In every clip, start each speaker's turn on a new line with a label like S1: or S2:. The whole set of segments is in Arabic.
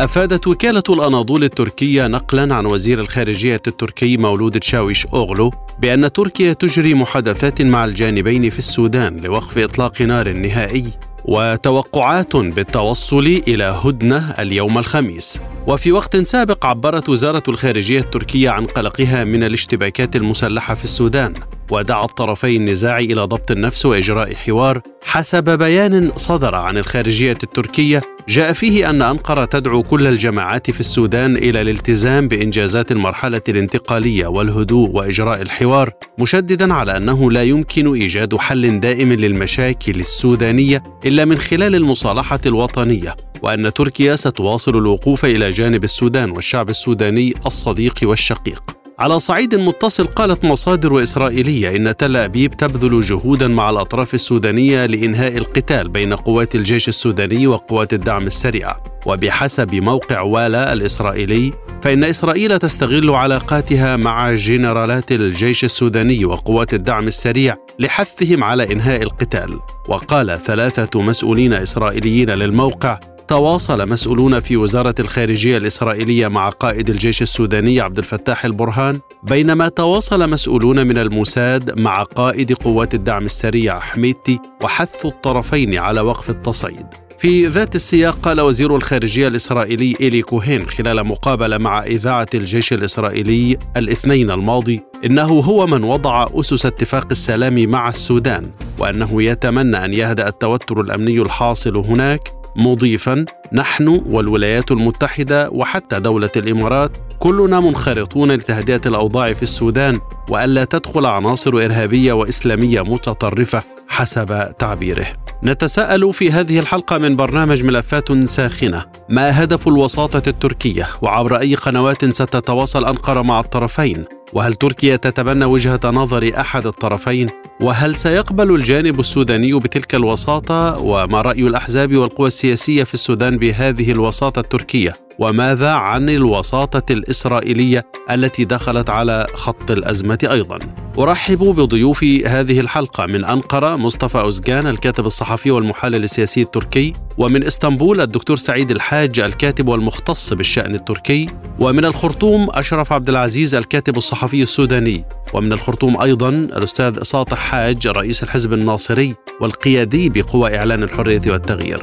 S1: أفادت وكالة الأناضول التركية نقلا عن وزير الخارجية التركي مولود تشاويش أوغلو بأن تركيا تجري محادثات مع الجانبين في السودان لوقف إطلاق نار نهائي وتوقعات بالتوصل إلى هدنة اليوم الخميس. وفي وقت سابق عبرت وزارة الخارجية التركية عن قلقها من الاشتباكات المسلحة في السودان ودعا الطرفي النزاع إلى ضبط النفس وإجراء حوار حسب بيان صدر عن الخارجية التركية. جاء فيه أن أنقرة تدعو كل الجماعات في السودان إلى الالتزام بإنجازات المرحلة الانتقالية والهدوء وإجراء الحوار مشددا على أنه لا يمكن إيجاد حل دائم للمشاكل السودانية إلا من خلال المصالحة الوطنية وأن تركيا ستواصل الوقوف إلى جانب السودان والشعب السوداني الصديق والشقيق. على صعيد متصل قالت مصادر إسرائيلية إن تل أبيب تبذل جهودا مع الأطراف السودانية لإنهاء القتال بين قوات الجيش السوداني وقوات الدعم السريع. وبحسب موقع والا الإسرائيلي فإن إسرائيل تستغل علاقاتها مع جنرالات الجيش السوداني وقوات الدعم السريع لحثهم على إنهاء القتال. وقال ثلاثة مسؤولين إسرائيليين للموقع تواصل مسؤولون في وزارة الخارجية الإسرائيلية مع قائد الجيش السوداني عبد الفتاح البرهان بينما تواصل مسؤولون من الموساد مع قائد قوات الدعم السريع حميدتي وحث الطرفين على وقف التصعيد. في ذات السياق قال وزير الخارجية الإسرائيلي إيلي كوهين خلال مقابلة مع إذاعة الجيش الإسرائيلي الاثنين الماضي إنه هو من وضع أسس اتفاق السلام مع السودان وأنه يتمنى أن يهدأ التوتر الأمني الحاصل هناك مضيفا نحن والولايات المتحدة وحتى دولة الإمارات كلنا منخرطون لتهدئة الأوضاع في السودان وألا تدخل عناصر إرهابية وإسلامية متطرفة حسب تعبيره. نتساءل في هذه الحلقة من برنامج ملفات ساخنة ما هدف الوساطة التركية؟ وعبر أي قنوات ستتواصل أنقرة مع الطرفين؟ وهل تركيا تتبنى وجهة نظر أحد الطرفين؟ وهل سيقبل الجانب السوداني بتلك الوساطة؟ وما رأي الأحزاب والقوى السياسية في السودان بهذه الوساطة التركية؟ وماذا عن الوساطة الإسرائيلية التي دخلت على خط الأزمة أيضا؟ أرحب بضيوف هذه الحلقة من أنقرة مصطفى أوزجان الكاتب الصحفي والمحلل السياسي التركي ومن إسطنبول الدكتور سعيد الحاج الكاتب والمختص بالشأن التركي ومن الخرطوم أشرف عبد العزيز الكاتب الصحفي السوداني. ومن الخرطوم أيضا الأستاذ ساطح حاج رئيس الحزب الناصري والقيادي بقوى إعلان الحرية والتغيير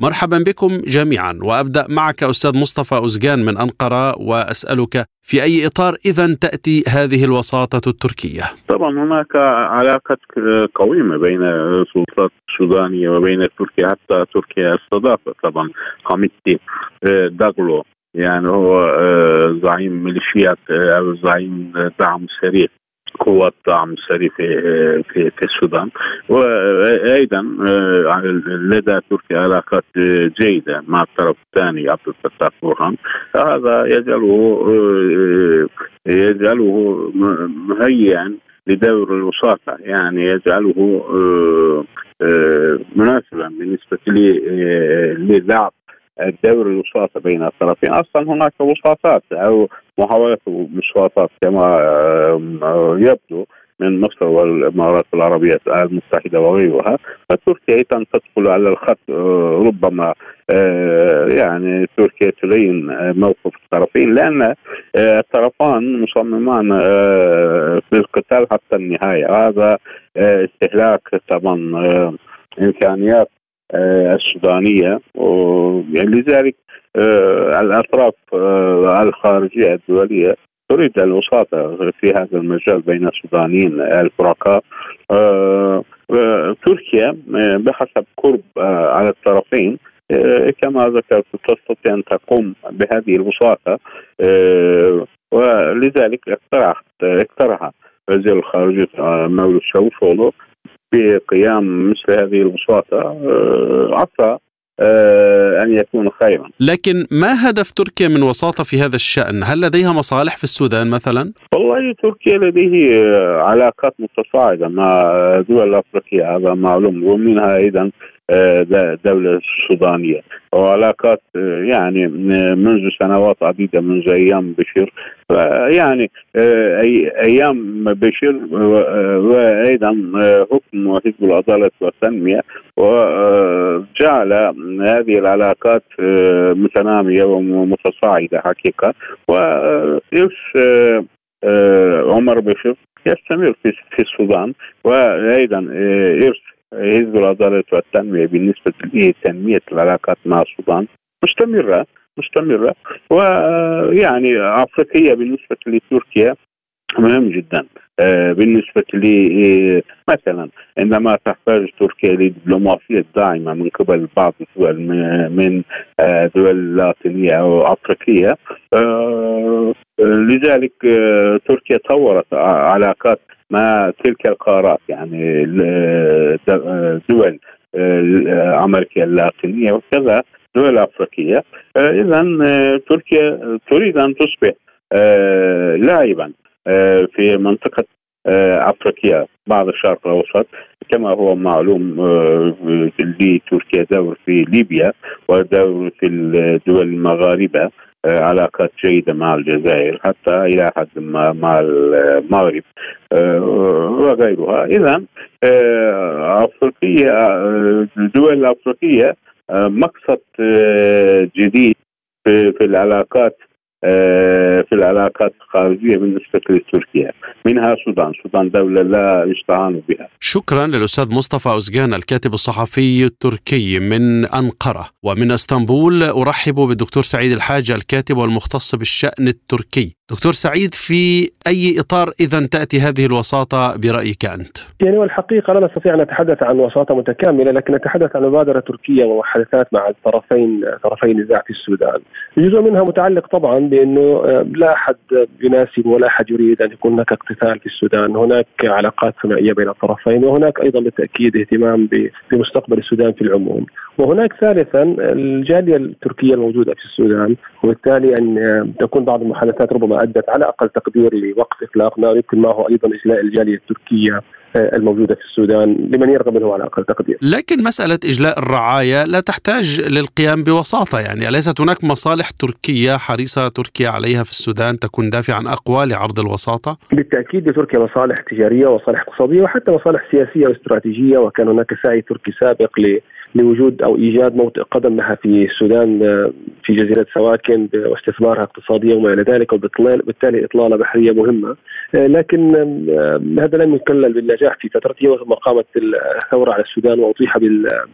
S1: مرحبا بكم جميعا وأبدأ معك أستاذ مصطفى اوزجان من أنقرة وأسألك في أي إطار اذا تأتي هذه الوساطة التركية؟
S2: طبعا هناك علاقات قويمه بين السلطات السودانية وبين تركيا حتى تركيا استضافت طبعا حميدتي داغلو يعني هو آه، زعيم ميليشيات آه، أو زعيم دعم سريع قوات دعم سري في في في السودان. وأيضا آه، لدى تركيا علاقات جيدة مع الطرف الثاني عبد الفتاح برهان. هذا يجعله يجعله مهيئا لدور الوساطة. يعني يجعله مناسبا بالنسبة للعب الدور الوساطة بين الطرفين. أصلا هناك وساطات أو محاولات وساطات كما يبدو من مصر والامارات العربية المتحدة وغيرها. فتركيا أيضا تدخل على الخط آه، ربما آه، يعني تركيا تبين موقف الطرفين لأن آه، الطرفان مصممان في القتال حتى النهاية. هذا استهلاك طبعا إمكانيات آه، السودانية لذلك آه، الأطراف آه، الخارجية الدولية تريد الوساطه في هذا المجال بين السودانيين الفرقاء تركيا بحسب قرب على الطرفين كما ذكرت تستطيع أن تقوم بهذه الوساطه ولذلك اقترح اقترح وزير الخارجية مولود شاوشولو بقيام مثل هذه الوساطة عسى آه، أن يكون خيرا
S1: لكن ما هدف تركيا من وساطة في هذا الشأن؟ هل لديها مصالح في السودان مثلا؟
S2: والله تركيا لديه علاقات متصاعدة مع دول أفريقيا هذا معلوم ومنها أيضا الدولة السودانية وعلاقات يعني منذ سنوات عديدة منذ أيام بشير. يعني أيام بشير وأيضا حكم حزب العدالة والتنمية. وجعل هذه العلاقات متنامية ومتصاعدة حقيقة. وإرث عمر بشير يستمر في السودان. وأيضا إرث حزب العدالة والتنمية بالنسبة لتنمية العلاقات مع السودان مستمرة مستمرة. ويعني أفريقية بالنسبة لتركيا مهم جدا. آه، بالنسبة لي مثلا عندما تحتاج تركيا لدبلوماسية داعمة من قبل بعض الدول من آه، دول لاتينية أو أفريقية آه، لذلك تركيا طورت علاقات مع تلك القارات يعني دول أمريكا اللاتينية وكذا دول أفريقية. اذا تركيا تريد أن تصبح لاعبا في منطقة أفريقيا بعد الشرق الأوسط. كما هو معلوم لتركيا دور في ليبيا ودور في الدول المغاربة آه، علاقات جيدة مع الجزائر حتى إلى حد ما مع المغرب آه، وغيرها. إذا آه، أفريقيا الدول الأفريقية مقصد جديد في العلاقات آه، في العلاقات الخارجية بالنسبة لتركيا منها السودان السودان دولة لا يستعان بها.
S1: شكرا للأستاذ مصطفى أوزجان الكاتب الصحفي التركي من أنقرة. ومن إسطنبول أرحب بالدكتور سعيد الحاج الكاتب والمختص بالشأن التركي. دكتور سعيد في أي إطار إذا تأتي هذه الوساطة برأيك أنت؟
S3: يعني والحقيقة لا نستطيع أن نتحدث عن وساطة متكاملة لكن نتحدث عن مبادرة تركية ومحادثات مع الطرفين طرفي النزاع في السودان. جزء منها متعلق طبعا بأنه آه، لا أحد يناسب ولا أحد يريد أن يكون هناك اقتتال في السودان. هناك علاقات ثنائية بين الطرفين وهناك أيضا بالتأكيد اهتمام بمستقبل السودان في العموم. وهناك ثالثا الجالية التركية الموجودة في السودان وبالتالي أن آه، تكون بعض المحادثات ربما أدت على أقل تقدير لوقف إطلاق نار يمكن معه أيضا إجلاء الجالية التركية آه، الموجودة في السودان لمن يرغب منه على أقل تقدير.
S1: لكن مسألة إجلاء الرعاية لا تحتاج للقيام بوساطه يعني أليست هناك مصالح تركية حريصة تركيا عليها في السودان تكون دافعا أقوى لعرض الوساطة؟
S3: بالتأكيد لتركيا مصالح تجارية ومصالح اقتصادية وحتى مصالح سياسية واستراتيجية وكان هناك سعي تركي سابق لوجود أو إيجاد موطئ قدم لها في السودان آه، في جزيرة سواكن واستثمارها اقتصاديا وما إلى ذلك وبالتالي إطلالة بحرية مهمة. آه، لكن آه، هذا لم يكلل بالنجاح في فترته ثم قامت الثوره على السودان وأطيح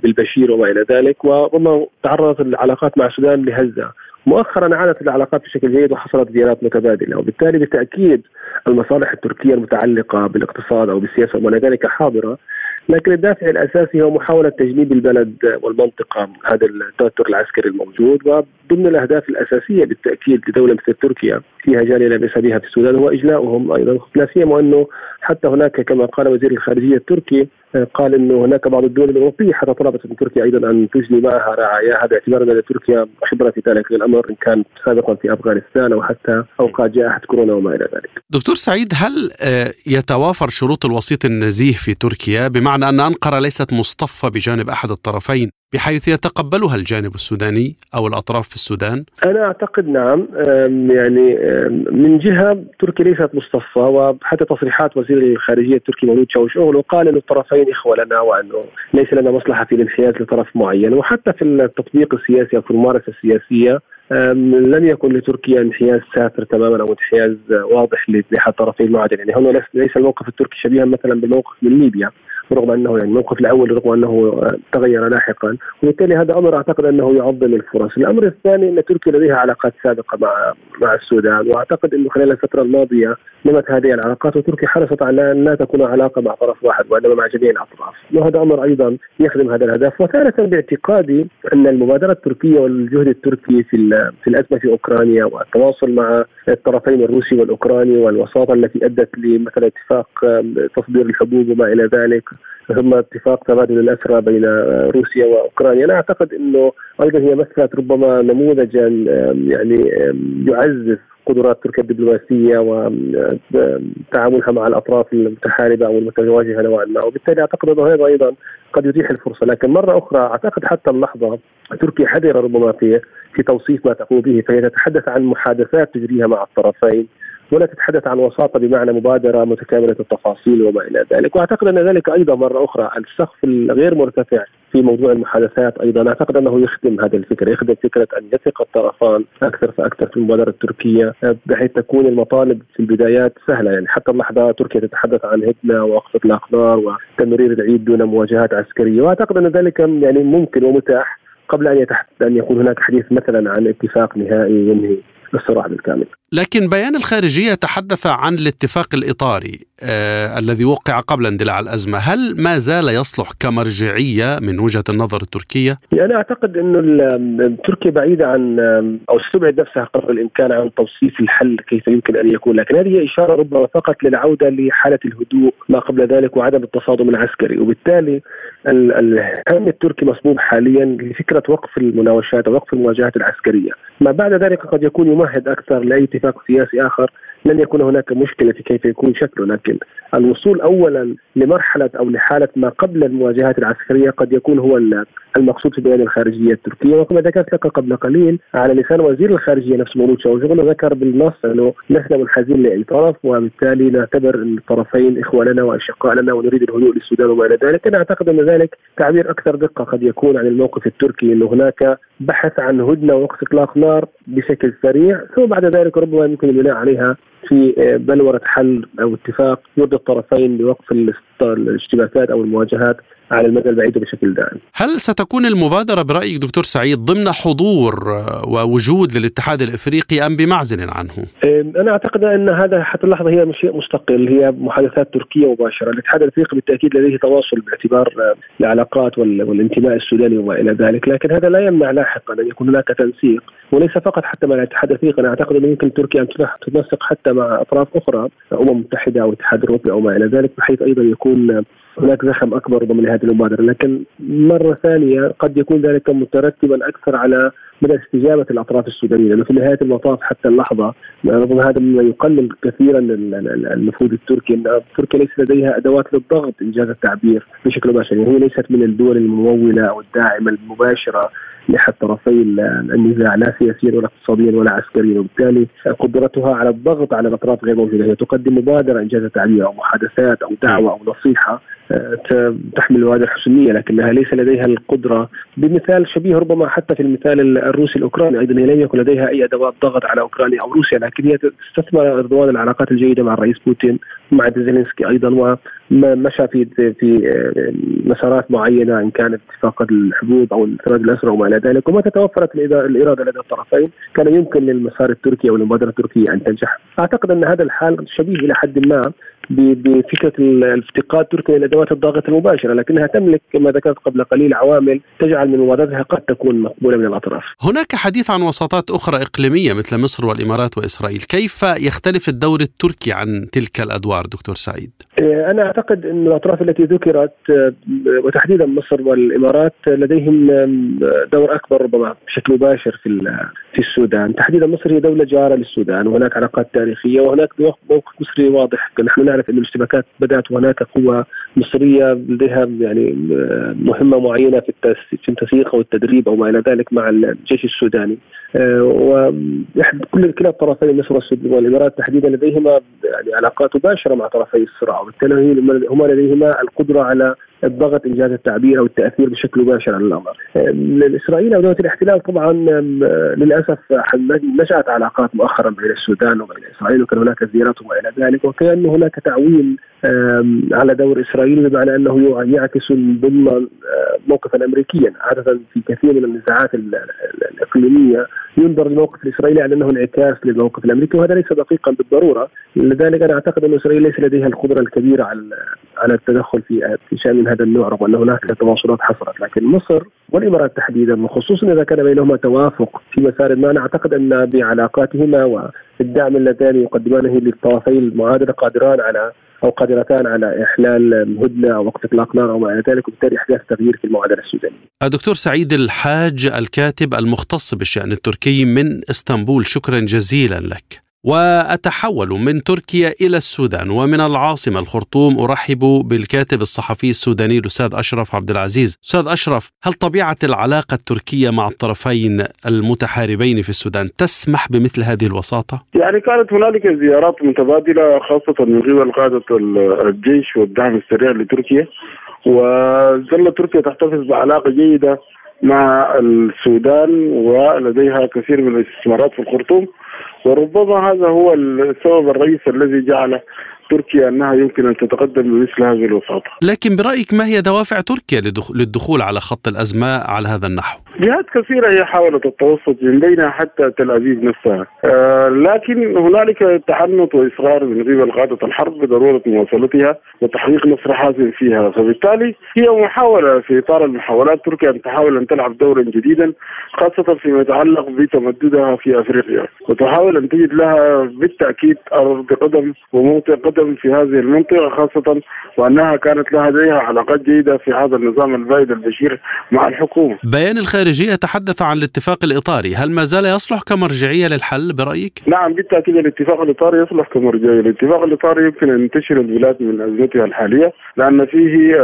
S3: بالبشير وما إلى ذلك. وربما تعرضت العلاقات مع السودان لهزة. مؤخرا عادت العلاقات بشكل جيد وحصلت زيارات متبادلة وبالتالي بالتأكيد المصالح التركية المتعلقة بالاقتصاد أو بالسياسة وما إلى ذلك حاضرة. لكن الدافع الأساسي هو محاولة تجنيب البلد والمنطقة هذا التوتر العسكري الموجود وضمن الأهداف الأساسية بالتأكيد لدولة مثل تركيا فيها جالية لا بها في السودان هو اجلاؤهم أيضا لا سيما أنه حتى هناك كما قال وزير الخارجية التركي قال أنه هناك بعض الدول الأوروبية حتى طلبت من تركيا أيضا أن تجلي معها رعاياها باعتبار أن تركيا خبره في ذلك الامر إن كان سابقا في أفغانستان أو حتى أوقات جائحه كورونا وما إلى ذلك.
S1: دكتور سعيد هل آه، يتوافر شروط الوسيط النزيه في تركيا بمعنى أن أنقرة ليست مصطفى بجانب أحد الطرفين بحيث يتقبلها الجانب السوداني أو الأطراف في السودان؟
S3: أنا أعتقد نعم يعني من جهة تركيا ليست مصطفى وحتى تصريحات وزير الخارجية التركي مولود شاوش اوغلو قال ان الطرفين إخوة لنا وأنه ليس لنا مصلحة في الانحياز لطرف معين وحتى في التطبيق السياسي أو في الممارسة السياسية لم يكن لتركيا انحياز سافر تماما أو انحياز واضح لاحد طرفي المعادله يعني هنا ليس الموقف التركي شبيها مثلا بالموقف من ليبيا رغم أنه يعني الموقف الأول رغم أنه تغير لاحقا. وبالتالي هذا أمر أعتقد أنه يعظم الفرص، الأمر الثاني أن تركيا لديها علاقات سابقة مع مع السودان. وأعتقد أنه خلال الفترة الماضية نمت هذه العلاقات وتركيا حرصت على أن لا تكون علاقة مع طرف واحد وإنما مع جميع الأطراف، وهذا أمر أيضا يخدم هذا الهدف، وثالثا باعتقادي أن المبادرة التركية والجهد التركي في في الأزمة في أوكرانيا والتواصل مع الطرفين الروسي والأوكراني والوساطة التي أدت لمثلا اتفاق تصدير الحبوب وما إلى ذلك. ثم اتفاق تبادل الأسرى بين روسيا وأوكرانيا، أنا أعتقد إنه أيضا هي مثلت ربما نموذجا يعني يعزز قدرات تركيا الدبلوماسية وتعاملها مع الأطراف المتحاربة أو المتواجهة نوعا ما، وبالتالي أعتقد أنه هذا أيضا قد يتيح الفرصة، لكن مرة أخرى أعتقد حتى اللحظة تركيا حذرة ربما في في توصيف ما تقوم به، فهي تتحدث عن محادثات تجريها مع الطرفين. ولا تتحدث عن وساطة بمعنى مبادرة متكاملة التفاصيل وما إلى ذلك، وأعتقد أن ذلك أيضا مرة أخرى السقف الغير مرتفع في موضوع المحادثات أيضا. أعتقد أنه يخدم هذه الفكرة، يخدم فكرة أن يثق الطرفان أكثر فأكثر في المبادرة التركية بحيث تكون المطالب في البدايات سهلة. يعني حتى اللحظة تركيا تتحدث عن هدنه ووقف اطلاق نار وتمرير العيد دون مواجهات عسكرية، وأعتقد أن ذلك يعني ممكن ومتاح قبل أن أن يكون هناك حديث مثلا عن اتفاق نهائي ينهي الصراع بالكامل.
S1: لكن بيان الخارجية تحدث عن الاتفاق الإطاري آه الذي وقع قبل اندلاع الأزمة، هل ما زال يصلح كمرجعية من وجهة النظر التركية؟
S3: يعني أنا أعتقد إنه تركيا بعيدة عن أو استبعد نفسها قدر الإمكان عن توصيف الحل كيف يمكن أن يكون، لكن هذه إشارة ربما فقط للعودة لحالة الهدوء ما قبل ذلك وعدم التصادم العسكري، وبالتالي الهم التركي مصبوب حاليا لفكرة وقف المناوشات أو وقف المواجهات العسكرية، ما بعد ذلك قد يكون يمهد أكثر لأي اتفاق سياسي آخر. لن يكون هناك مشكلة في كيف يكون شكله لكن الوصول اولا لمرحلة أو لحالة ما قبل المواجهات العسكرية قد يكون هو المقصود في بيان الخارجية التركية. وكما ذكرت لك قبل قليل على لسان وزير الخارجية نفسه مولود شاوشغل ذكر بالنص أنه لسنا منحازين لأي طرف وبالتالي نعتبر الطرفين إخواننا واشقاء لنا ونريد الهدوء للسودان وما إلى ذلك، أنا أعتقد أن ذلك تعبير أكثر دقة قد يكون عن الموقف التركي إنه هناك بحث عن هدنة ووقف إطلاق نار بشكل سريع ثم بعد ذلك ربما يمكن البناء عليها في بلورة حل أو اتفاق يرضي الطرفين بوقف الاشتباكات أو المواجهات على المدى البعيد بشكل دائم.
S1: هل ستكون المبادرة برأيك دكتور سعيد ضمن حضور ووجود للاتحاد الإفريقي أم بمعزل عنه؟
S3: أنا أعتقد أن هذا حتى اللحظة هي شيء مستقل هي محادثات تركية مباشرة، الاتحاد الإفريقي بالتأكيد لديه تواصل باعتبار العلاقات والانتماء السوداني وما إلى ذلك، لكن هذا لا يمنع لاحقا أن يكون هناك تنسيق وليس فقط حتى مع الاتحاد الإفريقي، أنا أعتقد انه يمكن تركيا أن تنسق حتى مع أطراف أخرى أمم متحدة أو الاتحاد الأوروبي أو ما إلى ذلك بحيث أيضا يكون هناك زخم أكبر ضمن هذه المبادرة، لكن مرة ثانية قد يكون ذلك مترتبا أكثر على مدى استجابة الأطراف السودانية، لأنه في نهاية المطاف حتى اللحظة ربما هذا مما يقلل كثيرا النفوذ التركي إن تركيا ليس لديها أدوات للضغط إنجاز التعبير بشكل مباشر، يعني هي ليست من الدول الممولة أو الداعمة المباشرة لاحد طرفي النزاع لا سياسيا ولا اقتصاديا ولا عسكريا. وبالتالي قدرتها على الضغط على الأطراف غير موجودة هي تقدم مبادرة إنجاز التعبير أو محادثات أو دعوة أو نصيحة تحمل المواد الحسنيه لكنها ليس لديها القدرة. بمثال شبيه ربما حتى في المثال الروسي الأوكراني أيضا هي لم يكن لديها أي أدوات ضغط على أوكرانيا أو روسيا لكن هي تستثمر اردوان العلاقات الجيدة مع الرئيس بوتين مع زيلينسكي أيضا ومشى في في مسارات معينة إن كانت اتفاق الحبوب أو انفراد الاسرى وما إلى ذلك ومتى توفرت الإرادة لدى الطرفين. كان يمكن للمسار التركي أو المبادره التركية أن تنجح. أعتقد أن هذا الحال شبيه إلى حد ما. بفكرة الافتقاد تركيا لادوات الضغط المباشرة لكنها تملك كما ذكرت قبل قليل عوامل تجعل من مبادرتها قد تكون مقبولة من الأطراف.
S1: هناك حديث عن وساطات أخرى إقليمية مثل مصر والإمارات وإسرائيل، كيف يختلف الدور التركي عن تلك الأدوار دكتور سعيد؟
S3: أنا أعتقد أن الأطراف التي ذكرت وتحديدا مصر والإمارات لديهم دور أكبر ربما بشكل مباشر في في السودان، تحديدا مصر هي دولة جارة للسودان وهناك علاقات تاريخية وهناك موقف مصري واضح، نحن نعرف إن الاشتباكات بدأت وهناك قوة مصرية لديها يعني مهمة معينة في التسييق أو التدريب أو ما إلى ذلك مع الجيش السوداني وكل كلا الطرفين مصر والإمارات تحديدا لديهما يعني علاقات مباشرة مع طرفي الصراع وبالتالي هما لديهما القدرة على الضغط إنجاز التعبير أو التأثير بشكل مباشر على الأمر. اسرائيل أو دولة الاحتلال طبعا للأسف نشأت علاقات مؤخرا بين السودان وبين إسرائيل وكان هناك زيارات وما إلى ذلك وكأن هناك تعويل على دور إسرائيل بمعنى أنه يعكس ضمن موقفا امريكيا. عاده في كثير من النزاعات الإقليمية ينظر الموقف الإسرائيلي على أنه انعكاس للموقف الأمريكي وهذا ليس دقيقا بالضرورة. لذلك أنا أعتقد أن إسرائيل ليس لديها القدرة الكبيرة على على التدخل في في شأن من هذا النوع رغم ان هناك تواصلات حصلت. لكن مصر والإمارات تحديدا وخصوصا إذا كان بينهما توافق في مسار ما أنا أعتقد أن بعلاقاتهما والدعم اللذان يقدمانه للطرفين المعادلة قادران على أو قادرتان على إحلال هدنه أو اطلاق نار أو ما إلى ذلك وبالتالي إحداث تغيير في المعادلة السودانية.
S1: الدكتور سعيد الحاج الكاتب المختص بالشأن التركي من إسطنبول شكرا جزيلا لك. وأتحول من تركيا إلى السودان ومن العاصمة الخرطوم أرحب بالكاتب الصحفي السوداني الأستاذ أشرف عبد العزيز. أستاذ أشرف، هل طبيعة العلاقة التركية مع الطرفين المتحاربين في السودان تسمح بمثل هذه الوساطة؟
S4: يعني كانت هنالك زيارات متبادلة خاصة من قبل قادة الجيش والدعم السريع لتركيا وظل تركيا تحتفظ بعلاقة جيدة مع السودان ولديها كثير من الاستثمارات في الخرطوم وربما هذا هو السبب الرئيسي الذي جعل تركيا أنها يمكن أن تتقدم بمثل هذه الوساطة.
S1: لكن برأيك ما هي دوافع تركيا للدخول على خط الأزمة على هذا النحو؟
S4: جهات كثيرة هي حاولت التوسط من بينها حتى تل أبيب نفسها، آه لكن هنالك تعنت وإصرار من قبل قادة الحرب بضرورة مواصلتها وتحقيق نصر حاسم فيها، فبالتالي هي محاولة في إطار المحاولات تركيا أن تحاول أن تلعب دورا جديدا خاصة فيما يتعلق بتمددها في أفريقيا، وتحاول أن تجد لها بالتأكيد أرض قدم وموطئ قدم في هذه المنطقة خاصة وأنها كانت لها لديها علاقات جيدة في هذا النظام البائد البشير مع الحكومة.
S1: بيان الخارجيه تحدث عن الاتفاق الإطاري، هل ما زال يصلح كمرجعية للحل برأيك؟
S4: نعم بالتأكيد الاتفاق الإطاري يصلح كمرجعية، الاتفاق الإطاري يمكن أن ينتشر البلاد من أزمتها الحالية لأن فيه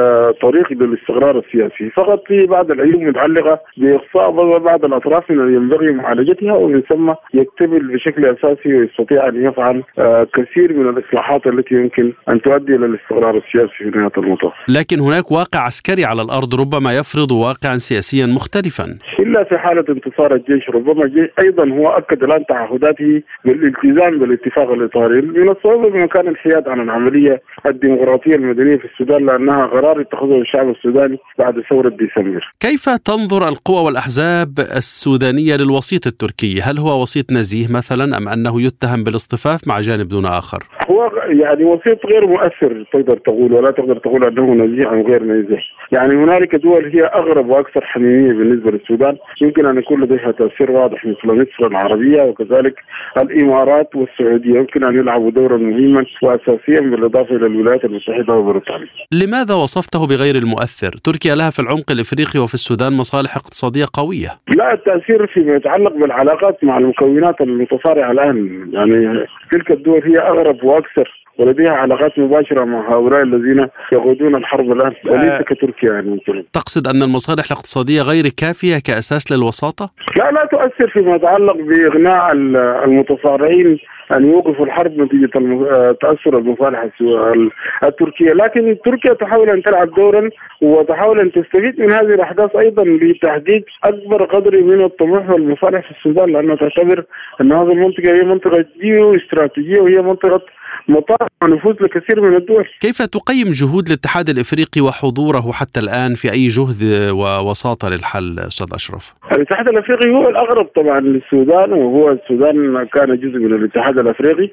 S4: طريق للاستقرار السياسي، فقط في بعض العيوب متعلقه بإقصاء بعض الأطراف من ينبغي معالجتها ومن ثم يكتمل بشكل أساسي ويستطيع أن يفعل كثير من الإصلاحات التي يمكن أن تؤدي إلى الاستقرار السياسي في نهاية المطاف.
S1: لكن هناك واقع عسكري على الأرض ربما يفرض واقعا سياسيا مختلفا.
S4: إلا في حالة انتصار الجيش، ربما الجيش أيضا هو أكد الان تعهداته بالالتزام بالاتفاق الإطاري، من الصعوبة بمكان الحياد عن العملية الديمقراطية المدنية في السودان لأنها قرار اتخذه الشعب السوداني بعد ثورة ديسمبر.
S1: كيف تنظر القوى والأحزاب السودانية للوسيط التركي؟ هل هو وسيط نزيه مثلا أم أنه يتهم بالاصطفاف مع جانب دون آخر؟
S4: هو يعني وسيط غير مؤثر تقدر تقول ولا تقدر تقول أنه نزيه أو غير نزيه، يعني هنالك دول هي أغرب وأكثر حميمية بالنسبة للسودان، يمكن أن يكون لديها تأثير واضح مثل مصر العربية وكذلك الإمارات والسعودية، يمكن أن يلعبوا دورا مهما وأساسيا بالإضافة إلى الولايات المتحدة وبريطانيا.
S1: لماذا وصفته بغير المؤثر؟ تركيا لها في العمق الإفريقي وفي السودان مصالح اقتصادية قوية.
S4: لا التأثير فيما يتعلق بالعلاقات مع المكونات المتصارعه الآن، يعني تلك الدول هي أغرب وأكثر ولديها علاقات مباشرة مع هؤلاء الذين يقودون الحرب الآن وليس كتركيا يعني ممكن.
S1: تقصد أن المصالح الاقتصادية غير كافية كأساس للوساطة؟
S4: لا لا تؤثر فيما يتعلق باغناء المتصارعين أن يوقفوا الحرب نتيجة تأثر المصالح التركية، لكن تركيا تحاول أن تلعب دورا وتحاول أن تستفيد من هذه الأحداث أيضا لتحقيق أكبر قدر من الطموح والمصالح في السودان لأنها تعتبر أن هذه المنطقة هي منطقة جيو استراتيجيه وهي منطقة مطار ونفوذ لكثير من الدول
S1: كيف تقيم جهود الاتحاد الإفريقي وحضوره حتى الآن في أي جهد ووساطة للحل أستاذ أشرف؟
S4: الاتحاد الإفريقي هو الأغرب طبعا للسودان وهو السودان كان جزء من الاتحاد الإفريقي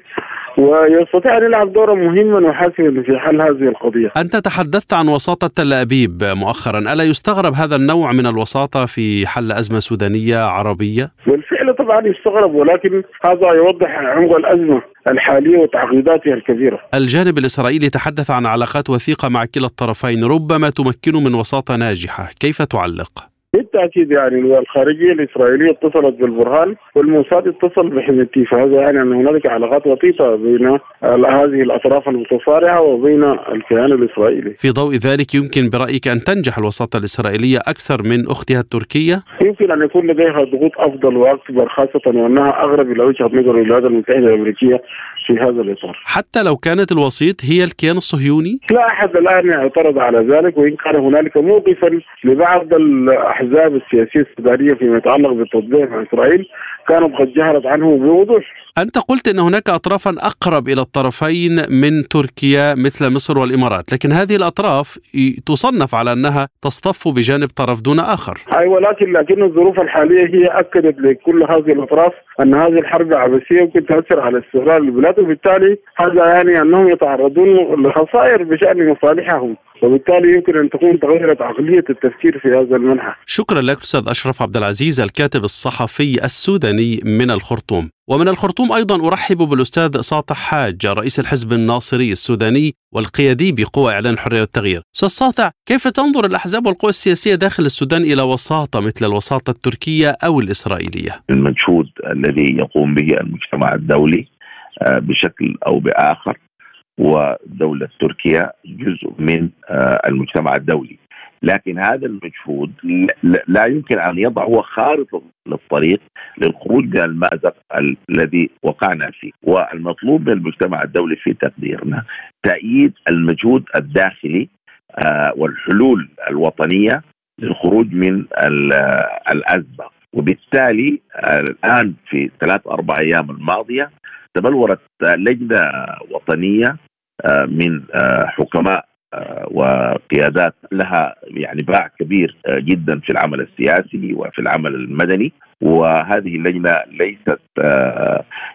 S4: ويستطيع أن يلعب دورا مهما وحاسما في حل هذه القضية.
S1: أنت تحدثت عن وساطة تل أبيب مؤخرا، ألا يستغرب هذا النوع من الوساطة في حل أزمة سودانية عربية؟
S4: بالفعل طبعا يستغرب ولكن هذا يوضح عمق الأزمة الحالية وتعقيداتها الكبيرة.
S1: الجانب الإسرائيلي تحدث عن علاقات وثيقة مع كلا الطرفين ربما تمكنه من وساطة ناجحة، كيف تعلق؟
S4: بالتأكيد يعني الخارجية الإسرائيلية اتصلت بالبرهان والموساد اتصل بحميتي فهذا يعني أن هنالك علاقات وطيده بين هذه الأطراف المتصارعة وبين الكيان الإسرائيلي.
S1: في ضوء ذلك يمكن برأيك أن تنجح الوساطة الإسرائيلية أكثر من أختها التركية؟
S4: يمكن أن يكون لديها ضغوط أفضل وأكبر خاصة وأنها اقرب إلى وجهة نظر الولايات المتحدة الأمريكية في هذا الإطار.
S1: حتى لو كانت الوسيط هي الكيان الصهيوني؟
S4: لا أحد الآن اعترض على ذلك وإن كان هنالك موقفا لبعض الأحزاب السياسية السودانية فيما يتعلق بالتطبيع مع إسرائيل كانت قد جهرت عنه بوضوح
S1: أنت قلت أن هناك أطرافا أقرب إلى الطرفين من تركيا مثل مصر والإمارات لكن هذه الأطراف تصنف على أنها تصطف بجانب طرف دون آخر.
S4: أيوة لكن لكن الظروف الحالية هي أكدت لكل هذه الأطراف أن هذه الحرب عبثية ممكن تأثر على استقرار البلاد وبالتالي هذا يعني أنهم يتعرضون لخسائر بشأن مصالحهم. وبالتالي يمكن أن تكون تغيرت عقلية التفكير في هذا المنحى.
S1: شكرا لك أستاذ أشرف عبد العزيز الكاتب الصحفي السوداني من الخرطوم. ومن الخرطوم أيضا أرحب بالأستاذ ساطح حاج رئيس الحزب الناصري السوداني والقيادي بقوى إعلان الحريه والتغيير. أستاذ ساطع كيف تنظر الأحزاب والقوى السياسية داخل السودان إلى وساطة مثل الوساطة التركية أو الإسرائيلية؟
S5: المجهود الذي يقوم به المجتمع الدولي آه، بشكل أو بآخر ودولة تركيا جزء من آه، المجتمع الدولي. لكن هذا المجهود لا يمكن أن يضع هو خارطة للطريق للخروج من المأزق الذي وقعنا فيه، والمطلوب من المجتمع الدولي في تقديرنا تأييد المجهود الداخلي آه، والحلول الوطنية للخروج من الأزمة، وبالتالي آه، الآن في ثلاث أربع أيام الماضية تبلورت لجنة وطنية آه، من آه، حكماء آه، وقيادات لها يعني باع كبير جدا في العمل السياسي وفي العمل المدني. وهذه اللجنة ليست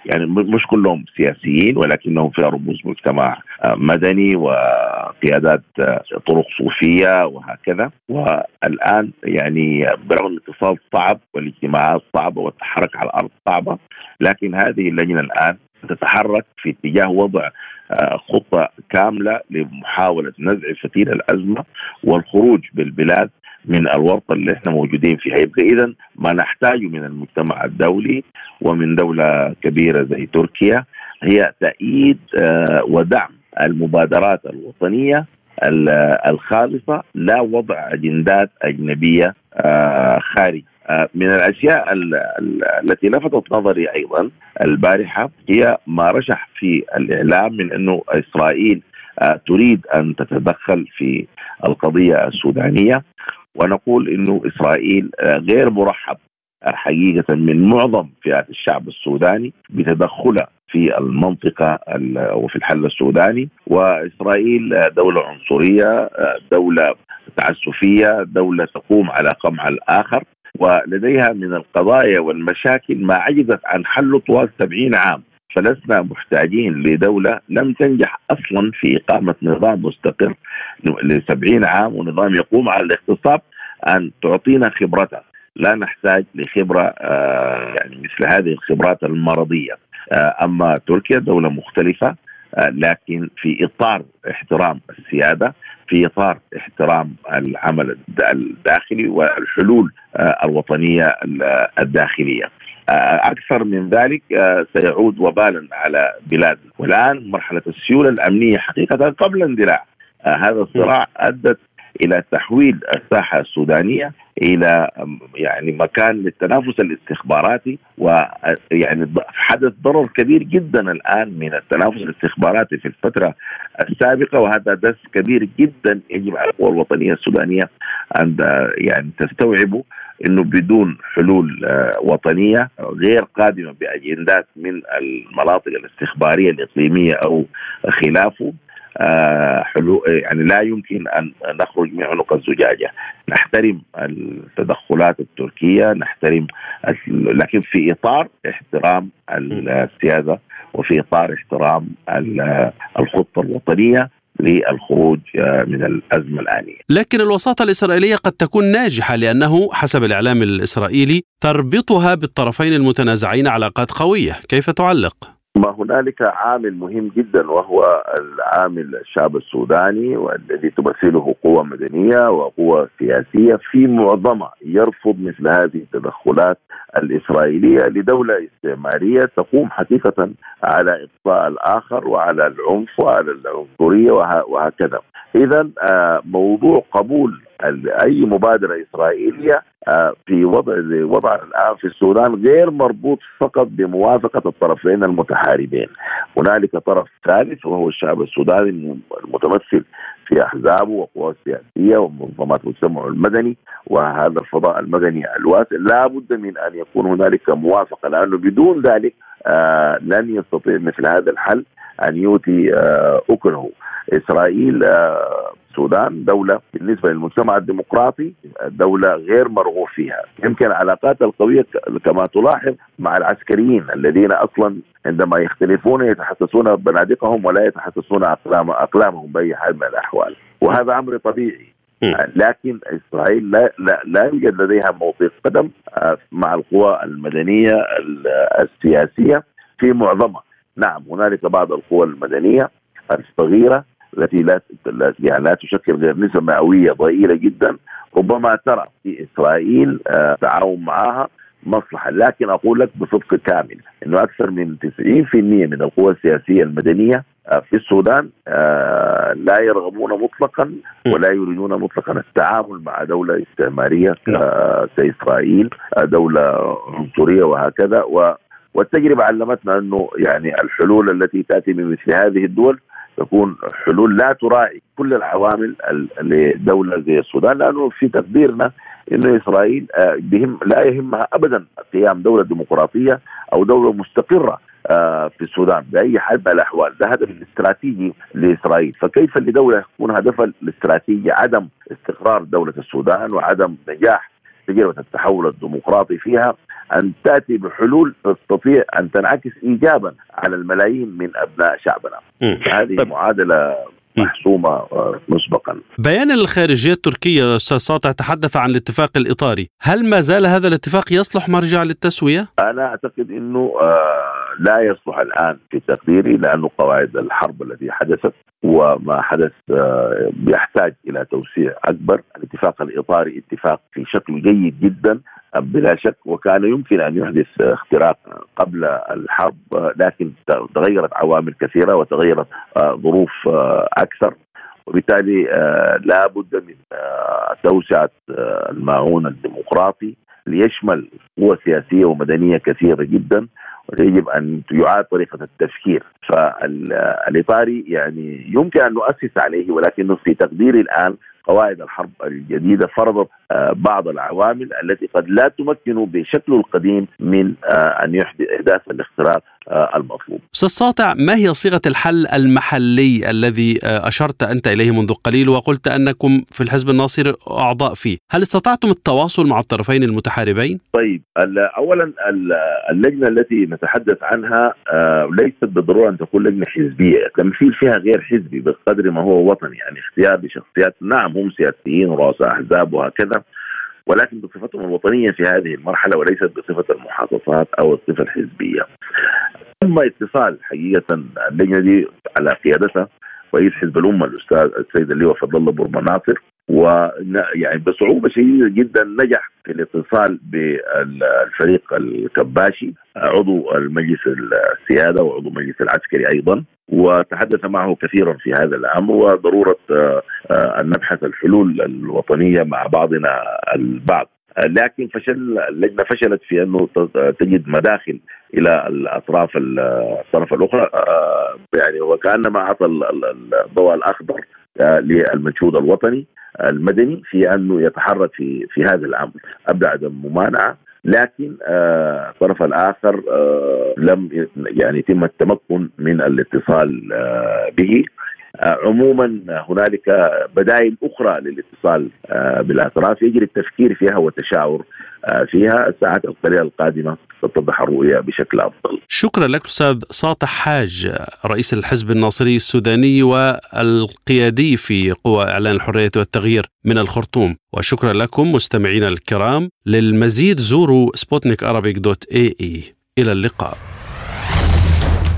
S5: يعني مش كلهم سياسيين ولكنهم فيها رموز مجتمع مدني وقيادات طرق صوفية وهكذا. والآن يعني برغم الاتصال صعب والاجتماعات صعبة والتحرك على الأرض صعبة لكن هذه اللجنة الآن تتحرك في اتجاه وضع آه، خطة كاملة لمحاولة نزع فتيل الأزمة والخروج بالبلاد من الورطة اللي إحنا موجودين فيها. يبقى إذا ما نحتاجه من المجتمع الدولي ومن دولة كبيرة زي تركيا هي تأييد آه، ودعم المبادرات الوطنية الخالصة لا وضع أجندات أجنبية آه، خارج من الأشياء التي لفتت نظري أيضا البارحة هي ما رشح في الإعلام من أنه إسرائيل آه، تريد أن تتدخل في القضية السودانية. ونقول إنه إسرائيل آه، غير مرحب حقيقة من معظم فئات الشعب السوداني بتدخلها في المنطقة وفي الحل السوداني. وإسرائيل دولة عنصرية دولة تعسفية دولة تقوم على قمع الآخر. ولديها من القضايا والمشاكل ما عجزت عن حله طوال سبعين عام فلسنا محتاجين لدولة لم تنجح أصلا في إقامة نظام مستقر لسبعين عام ونظام يقوم على الاغتصاب أن تعطينا خبرتها لا نحتاج لخبرة آه يعني مثل هذه الخبرات المرضية. آه أما تركيا دولة مختلفة. لكن في إطار احترام السيادة في إطار احترام العمل الداخلي والحلول آه، الوطنية الداخلية. آه، أكثر من ذلك آه، سيعود وبالا على بلادنا والان مرحلة السيولة الأمنية حقيقة قبل اندلاع هذا الصراع أدت إلى تحويل الساحة السودانية إلى يعني مكان للتنافس الاستخباراتي ويعني حدث ضرر كبير جدا الآن من التنافس الاستخباراتي في الفترة السابقة وهذا درس كبير جدا يجب على القوى الوطنية السودانية أن يعني تستوعبه إنه بدون حلول آه، وطنية غير قادمة بأجندات من المناطق الاستخبارية الإقليمية أو خلافه. آه، حلو يعني لا يمكن أن نخرج من عنق الزجاجة نحترم التدخلات التركية نحترم لكن في إطار احترام السيادة وفي إطار احترام الخطة الوطنية للخروج آه، من الأزمة الآنية.
S1: لكن الوساطة الإسرائيلية قد تكون ناجحة لأنه حسب الإعلام الإسرائيلي تربطها بالطرفين المتنازعين علاقات قوية، كيف تعلق؟
S5: ما هنالك عامل مهم جدا وهو العامل الشعب السوداني والذي تمثله قوى مدنية وقوى سياسية في معظمها يرفض مثل هذه التدخلات الإسرائيلية لدولة استعمارية تقوم حقيقة على اقصاء الآخر وعلى العنف وعلى العنصرية وهكذا. اذا موضوع قبول أي مبادرة إسرائيلية آه، في وضع وضع الآن في السودان غير مربوط فقط بموافقة الطرفين المتحاربين، هنالك طرف ثالث وهو الشعب السوداني المتمثل في أحزابه وقواه السياسيه ومنظمات المجتمع المدني وهذا الفضاء المدني الواسع. لا بد من أن يكون هنالك موافقة لأنه بدون ذلك آه لن يستطيع مثل هذا الحل أن يؤتي آه أكله. إسرائيل آه السودان دولة بالنسبة للمجتمع الديمقراطي دولة غير مرغوب فيها. يمكن العلاقات القوية كما تلاحظ مع العسكريين الذين أصلا عندما يختلفون يتحسسون بنادقهم ولا يتحسسون أقلام أقلامهم بأي حال من الأحوال. وهذا أمر طبيعي. لكن إسرائيل لا لا, لا يوجد لديها موطئ قدم آه، مع القوى المدنية السياسية في معظمها. نعم هنالك بعض القوى المدنية الصغيرة التي لا يعني لا تشكل غير نسبة مئوية ضئيلة جدا ربما ترى في إسرائيل آه، تعاون معها مصلحة لكن أقول لك بصدق كامل إنه أكثر من 90% من القوى السياسية المدنية آه، في السودان آه، لا يرغبون مطلقا ولا يريدون مطلقا التعامل مع دولة استعمارية نعم. كاسرائيل دولة عنصرية وهكذا والتجربة علمتنا أنه يعني الحلول التي تأتي من مثل هذه الدول تكون حلول لا تراعي كل العوامل لدوله زي السودان لأنه في تقديرنا إنه إسرائيل آه، بهم لا يهمها ابدا قيام دولة ديمقراطية أو دولة مستقرة آه، في السودان بأي حال من الأحوال. ده هدف الاستراتيجي لإسرائيل. فكيف لدولة يكون هدفها الاستراتيجي عدم استقرار دولة السودان وعدم نجاح تجربه التحول الديمقراطي فيها أن تأتي بحلول تستطيع أن تنعكس ايجابا على الملايين من أبناء شعبنا. هذه طيب. معادلة محسومة آه، مسبقا.
S1: بيان الخارجية التركية أستاذ ساطع تحدث عن الاتفاق الإطاري، هل ما زال هذا الاتفاق يصلح مرجع للتسوية؟
S5: أنا أعتقد إنه آه لا يصلح الآن في تقديري لأنه قواعد الحرب التي حدثت وما حدث آه يحتاج إلى توسيع أكبر، الاتفاق الإطاري اتفاق في شكل جيد جدا بلا شك وكان يمكن أن يحدث اختراق قبل الحرب لكن تغيرت عوامل كثيرة وتغيرت آه، ظروف آه، أكثر. وبالتالي آه، لا بد من توسعة الماعون الديمقراطي ليشمل قوى سياسية ومدنية كثيرة جدا ويجب أن يعاد طريقة التفكير. فالإطاري يعني يمكن أن نؤسس عليه ولكنه في تقديري الآن قواعد الحرب الجديدة فرضت بعض العوامل التي قد لا تمكنه بشكله القديم من آه، أن يحدث إحداث الاختراق آه، المطلوب.
S1: أستاذ ساطع ما هي صيغة الحل المحلي الذي أشرت أنت إليه منذ قليل وقلت أنكم في الحزب الناصري أعضاء فيه، هل استطعتم التواصل مع الطرفين المتحاربين؟
S5: طيب اولا اللجنة التي نتحدث عنها ليست بالضرورة أن تكون لجنة حزبية، التمثيل فيها غير حزبي بقدر ما هو وطني يعني اختيار لشخصيات نعم هم سياسيين ورؤساء أحزاب وهكذا ولكن بصفتهم الوطنية في هذه المرحلة وليست بصفة المحافظات أو الصفة الحزبية. تم اتصال حقيقة اللجنه دي على قيادتها رئيس حزب الأمة الأستاذ السيد اللواء فضل الله برما ناصر ويعني بصعوبة شديدة جدا نجح في الاتصال بالفريق الكباشي عضو المجلس السيادة وعضو المجلس العسكري أيضا وتحدث معه كثيرا في هذا الأمر وضرورة آه، آه، أن نبحث الحلول الوطنية مع بعضنا البعض. لكن فشل اللجنة فشلت في أنه تجد مداخل إلى الأطراف الطرف الأخرى آه، يعني وكأنما أعطى الضوء الأخضر للمجهود الوطني المدني في أنه يتحرك في في هذا الأمر. ابدع الممانعة لكن آه، الطرف الآخر آه، لم يعني يتم التمكن من الاتصال آه، به. عموما هنالك بدائل أخرى للاتصال بالاطراف يجري التفكير فيها والتشاور فيها الساعات القليله القادمة تتضح الرؤية بشكل أفضل.
S1: شكرا لك أستاذ ساطح حاج رئيس الحزب الناصري السوداني والقيادي في قوى إعلان الحريه والتغيير من الخرطوم وشكرا لكم مستمعينا الكرام للمزيد زوروا سبوتنيك dot AE إلى اللقاء.